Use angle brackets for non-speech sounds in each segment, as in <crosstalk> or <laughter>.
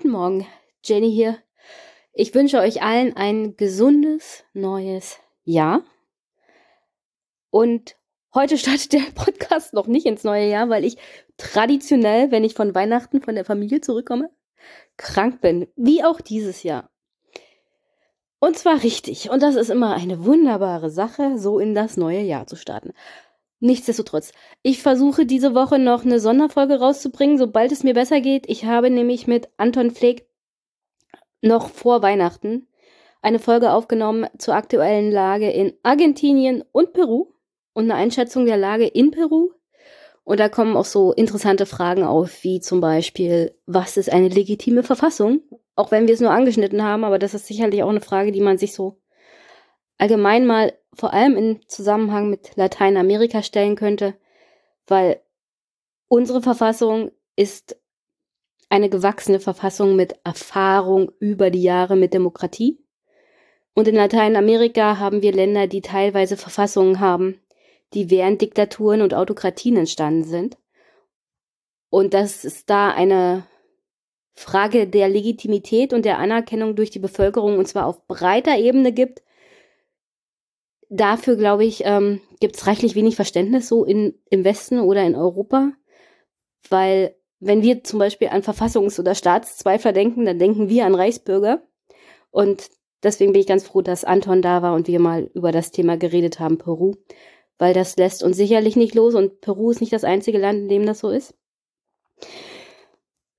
Guten Morgen, Jenny hier. Ich wünsche euch allen ein gesundes neues Jahr. Und heute startet der <laughs> Podcast noch nicht ins neue Jahr, weil ich traditionell, wenn ich von Weihnachten von der Familie zurückkomme, krank bin. Wie auch dieses Jahr. Und zwar richtig. Und das ist immer eine wunderbare Sache, so in das neue Jahr zu starten. Nichtsdestotrotz, ich versuche diese Woche noch eine Sonderfolge rauszubringen, sobald es mir besser geht. Ich habe nämlich mit Anton Pfleg noch vor Weihnachten eine Folge aufgenommen zur aktuellen Lage in Argentinien und Peru und eine Einschätzung der Lage in Peru. Und da kommen auch so interessante Fragen auf, wie zum Beispiel, was ist eine legitime Verfassung? Auch wenn wir es nur angeschnitten haben, aber das ist sicherlich auch eine Frage, die man sich so allgemein mal vor allem im Zusammenhang mit Lateinamerika stellen könnte, weil unsere Verfassung ist eine gewachsene Verfassung mit Erfahrung über die Jahre mit Demokratie. Und in Lateinamerika haben wir Länder, die teilweise Verfassungen haben, die während Diktaturen und Autokratien entstanden sind. Und dass es da eine Frage der Legitimität und der Anerkennung durch die Bevölkerung, und zwar auf breiter Ebene gibt, dafür, glaube ich, ähm, gibt es reichlich wenig Verständnis so in, im Westen oder in Europa, weil wenn wir zum Beispiel an Verfassungs- oder Staatszweifler denken, dann denken wir an Reichsbürger. Und deswegen bin ich ganz froh, dass Anton da war und wir mal über das Thema geredet haben, Peru, weil das lässt uns sicherlich nicht los und Peru ist nicht das einzige Land, in dem das so ist.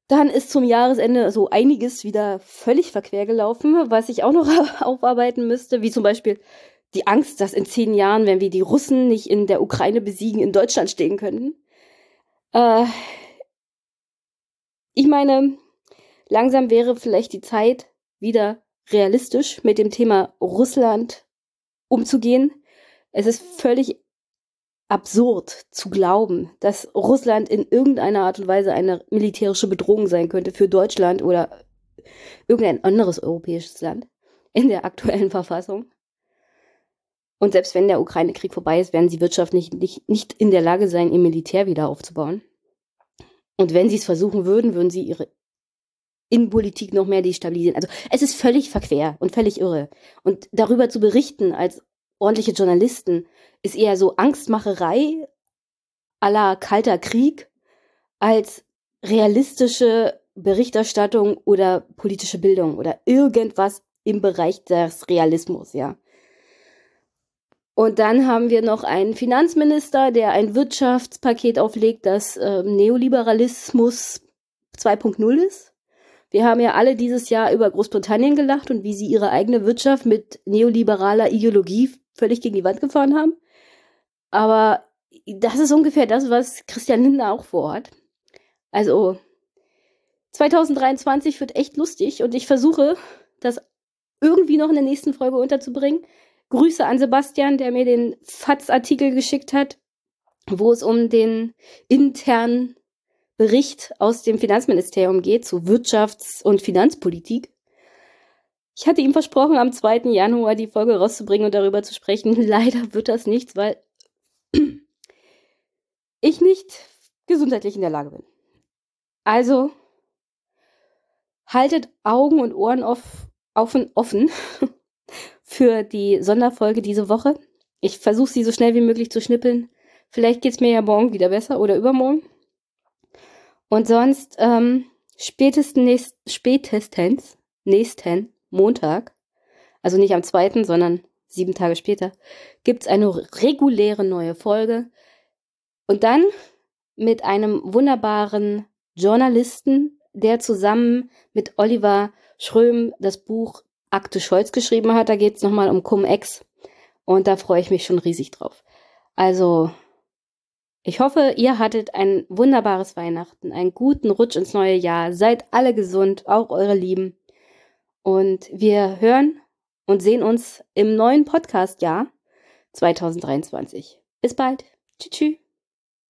Dann ist zum Jahresende so einiges wieder völlig verquer gelaufen, was ich auch noch <laughs> aufarbeiten müsste, wie zum Beispiel die Angst, dass in zehn Jahren, wenn wir die Russen nicht in der Ukraine besiegen, in Deutschland stehen könnten. Äh, ich meine, langsam wäre vielleicht die Zeit, wieder realistisch mit dem Thema Russland umzugehen. Es ist völlig absurd zu glauben, dass Russland in irgendeiner Art und Weise eine militärische Bedrohung sein könnte für Deutschland oder irgendein anderes europäisches Land in der aktuellen Verfassung. Und selbst wenn der Ukraine-Krieg vorbei ist, werden sie wirtschaftlich nicht, nicht in der Lage sein, ihr Militär wieder aufzubauen. Und wenn sie es versuchen würden, würden sie ihre Innenpolitik noch mehr destabilisieren. Also es ist völlig verquer und völlig irre. Und darüber zu berichten als ordentliche Journalisten ist eher so Angstmacherei aller kalter Krieg als realistische Berichterstattung oder politische Bildung oder irgendwas im Bereich des Realismus, ja. Und dann haben wir noch einen Finanzminister, der ein Wirtschaftspaket auflegt, das äh, Neoliberalismus 2.0 ist. Wir haben ja alle dieses Jahr über Großbritannien gelacht und wie sie ihre eigene Wirtschaft mit neoliberaler Ideologie völlig gegen die Wand gefahren haben. Aber das ist ungefähr das, was Christian Lindner auch vorhat. Also 2023 wird echt lustig und ich versuche, das irgendwie noch in der nächsten Folge unterzubringen. Grüße an Sebastian, der mir den FATS-Artikel geschickt hat, wo es um den internen Bericht aus dem Finanzministerium geht zu Wirtschafts- und Finanzpolitik. Ich hatte ihm versprochen, am 2. Januar die Folge rauszubringen und darüber zu sprechen. <laughs> Leider wird das nichts, weil <clears throat> ich nicht gesundheitlich in der Lage bin. Also haltet Augen und Ohren offen, offen <laughs> für die Sonderfolge diese Woche. Ich versuche sie so schnell wie möglich zu schnippeln. Vielleicht geht es mir ja morgen wieder besser oder übermorgen. Und sonst ähm, spätestens, nächst, spätestens nächsten Montag, also nicht am zweiten, sondern sieben Tage später, gibt es eine reguläre neue Folge. Und dann mit einem wunderbaren Journalisten, der zusammen mit Oliver Schröm das Buch Akte Scholz geschrieben hat. Da geht es nochmal um Cum-Ex. Und da freue ich mich schon riesig drauf. Also, ich hoffe, ihr hattet ein wunderbares Weihnachten, einen guten Rutsch ins neue Jahr. Seid alle gesund, auch eure Lieben. Und wir hören und sehen uns im neuen Podcast-Jahr 2023. Bis bald. Tschüss.